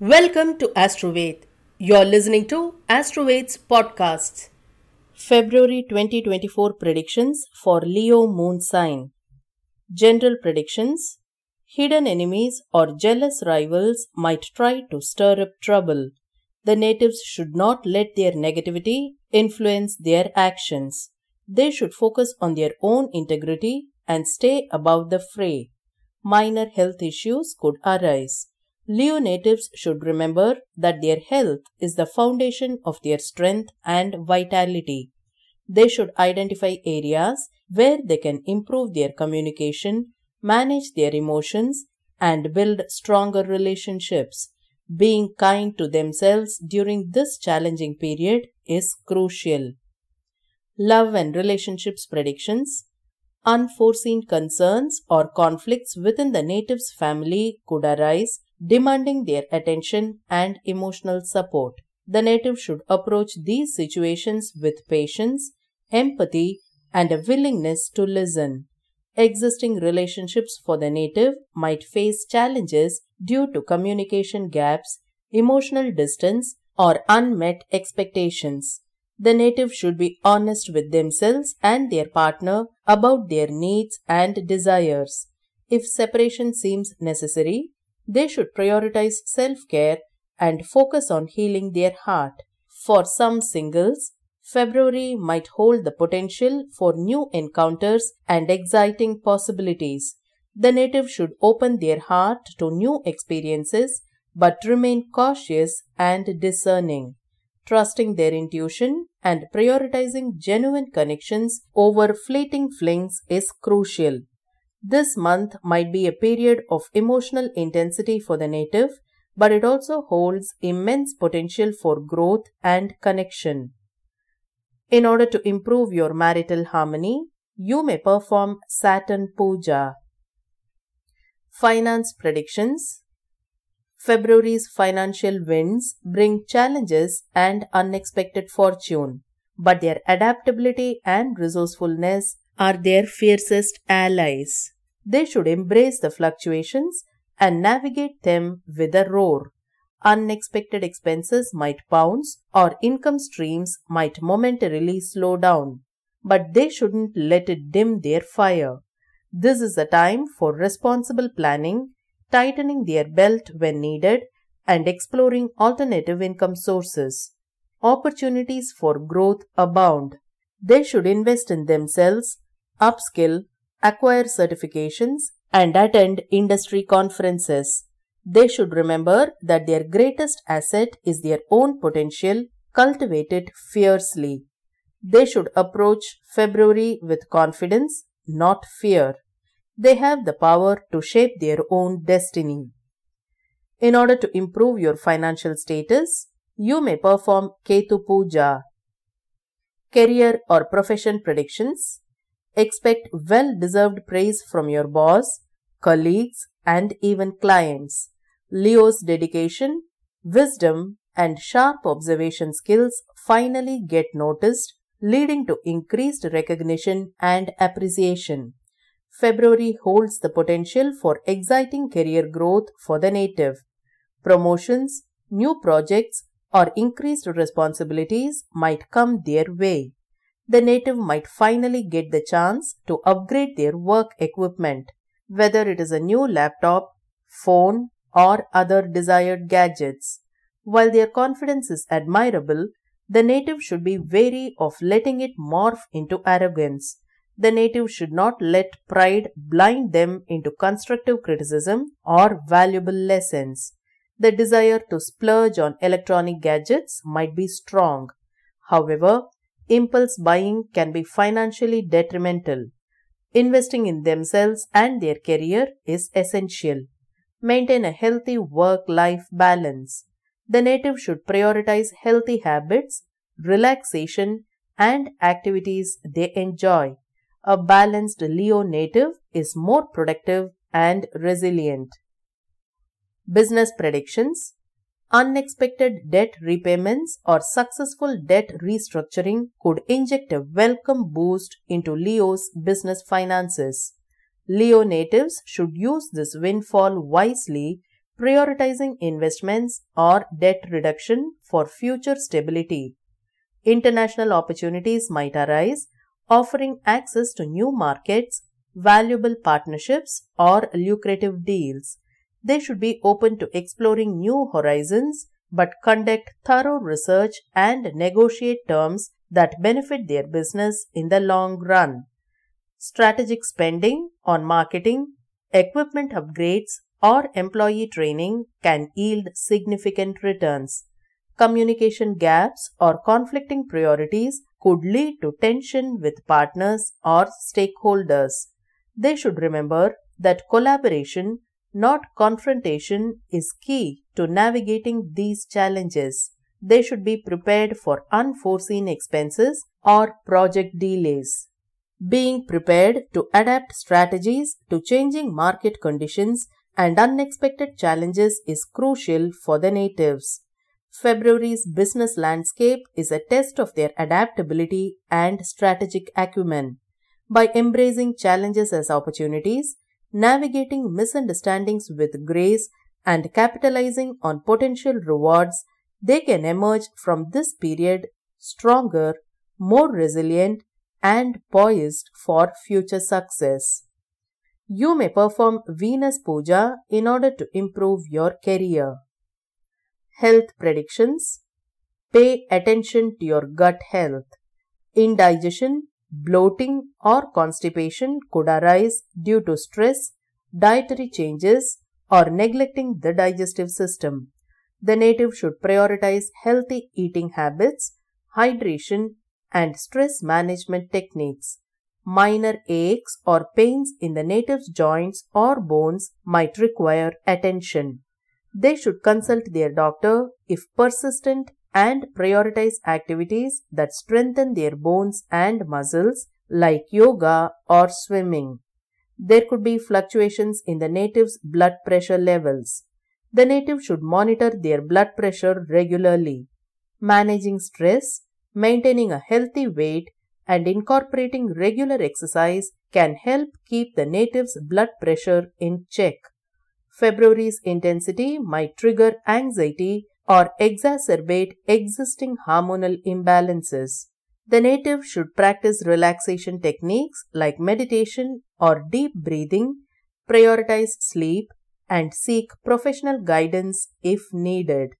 Welcome to AstroVed. You're listening to AstroVed's podcasts. February 2024 predictions for Leo moon sign. General predictions Hidden enemies or jealous rivals might try to stir up trouble. The natives should not let their negativity influence their actions. They should focus on their own integrity and stay above the fray. Minor health issues could arise. Leo natives should remember that their health is the foundation of their strength and vitality. They should identify areas where they can improve their communication, manage their emotions, and build stronger relationships. Being kind to themselves during this challenging period is crucial. Love and relationships predictions. Unforeseen concerns or conflicts within the native's family could arise demanding their attention and emotional support. The native should approach these situations with patience, empathy, and a willingness to listen. Existing relationships for the native might face challenges due to communication gaps, emotional distance, or unmet expectations. The native should be honest with themselves and their partner about their needs and desires. If separation seems necessary, they should prioritize self care and focus on healing their heart. For some singles, February might hold the potential for new encounters and exciting possibilities. The native should open their heart to new experiences but remain cautious and discerning. Trusting their intuition and prioritizing genuine connections over fleeting flings is crucial. This month might be a period of emotional intensity for the native, but it also holds immense potential for growth and connection. In order to improve your marital harmony, you may perform Saturn Puja. Finance predictions February's financial winds bring challenges and unexpected fortune, but their adaptability and resourcefulness are their fiercest allies. They should embrace the fluctuations and navigate them with a roar. Unexpected expenses might bounce or income streams might momentarily slow down, but they shouldn't let it dim their fire. This is a time for responsible planning, tightening their belt when needed, and exploring alternative income sources. Opportunities for growth abound. They should invest in themselves upskill, acquire certifications, and attend industry conferences. They should remember that their greatest asset is their own potential, cultivate it fiercely. They should approach February with confidence, not fear. They have the power to shape their own destiny. In order to improve your financial status, you may perform Ketu Puja. Career or profession predictions Expect well deserved praise from your boss, colleagues, and even clients. Leo's dedication, wisdom, and sharp observation skills finally get noticed, leading to increased recognition and appreciation. February holds the potential for exciting career growth for the native. Promotions, new projects, or increased responsibilities might come their way the native might finally get the chance to upgrade their work equipment, whether it is a new laptop, phone, or other desired gadgets. While their confidence is admirable, the native should be wary of letting it morph into arrogance. The native should not let pride blind them into constructive criticism or valuable lessons. The desire to splurge on electronic gadgets might be strong. However, impulse buying can be financially detrimental. Investing in themselves and their career is essential. Maintain a healthy work life balance. The native should prioritize healthy habits, relaxation, and activities they enjoy. A balanced Leo native is more productive and resilient. Business predictions Unexpected debt repayments or successful debt restructuring could inject a welcome boost into Leo's business finances. Leo natives should use this windfall wisely, prioritizing investments or debt reduction for future stability. International opportunities might arise, offering access to new markets, valuable partnerships, or lucrative deals. They should be open to exploring new horizons but conduct thorough research and negotiate terms that benefit their business in the long run. Strategic spending on marketing, equipment upgrades, or employee training can yield significant returns. Communication gaps or conflicting priorities could lead to tension with partners or stakeholders. They should remember that collaboration, not confrontation, is key to navigating these challenges. They should be prepared for unforeseen expenses or project delays. Being prepared to adapt strategies to changing market conditions and unexpected challenges is crucial for the natives. February's business landscape is a test of their adaptability and strategic acumen. By embracing challenges as opportunities, navigating misunderstandings with grace, and capitalizing on potential rewards, they can emerge from this period stronger, more resilient, and poised for future success. You may perform Venus Puja in order to improve your career. Health predictions Pay attention to your gut health. Indigestion, bloating, or constipation could arise due to stress, dietary changes, or neglecting the digestive system. The native should prioritize healthy eating habits, hydration, and stress management techniques. Minor aches or pains in the native's joints or bones might require attention. They should consult their doctor if persistent and prioritize activities that strengthen their bones and muscles like yoga or swimming. There could be fluctuations in the native's blood pressure levels. The native should monitor their blood pressure regularly. Managing stress, maintaining a healthy weight, and incorporating regular exercise can help keep the native's blood pressure in check. February's intensity might trigger anxiety or exacerbate existing hormonal imbalances. The native should practice relaxation techniques like meditation or deep breathing, prioritize sleep, and seek professional guidance if needed.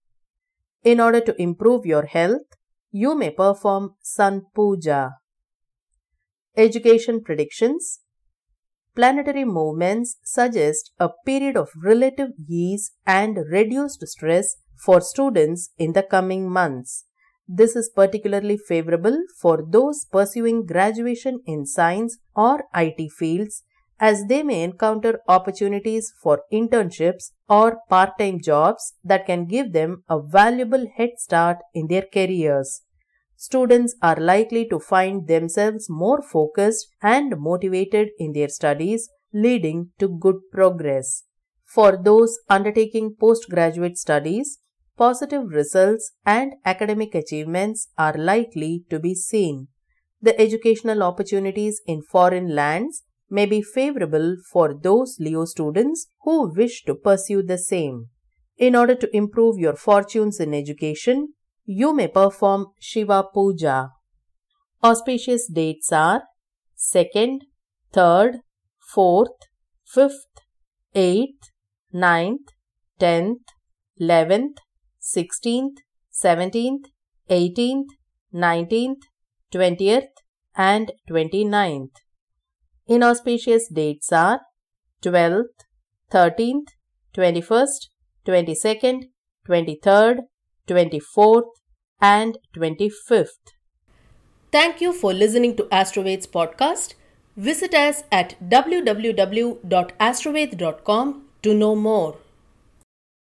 In order to improve your health, you may perform Sun Puja. Education predictions Planetary movements suggest a period of relative ease and reduced stress for students in the coming months. This is particularly favorable for those pursuing graduation in science or IT fields as they may encounter opportunities for internships or part-time jobs that can give them a valuable head start in their careers. Students are likely to find themselves more focused and motivated in their studies, leading to good progress. For those undertaking postgraduate studies, positive results and academic achievements are likely to be seen. The educational opportunities in foreign lands may be favorable for those Leo students who wish to pursue the same. In order to improve your fortunes in education, you may perform Shiva Puja. Auspicious dates are 2nd, 3rd, 4th, 5th, 8th, 9th, 10th, 11th, 16th, 17th, 18th, 19th, 20th, and 29th. Inauspicious dates are 12th, 13th, 21st, 22nd, 23rd, 24th, and 25th. Thank you for listening to AstroVeds podcast. Visit us at www.astroved.com to know more.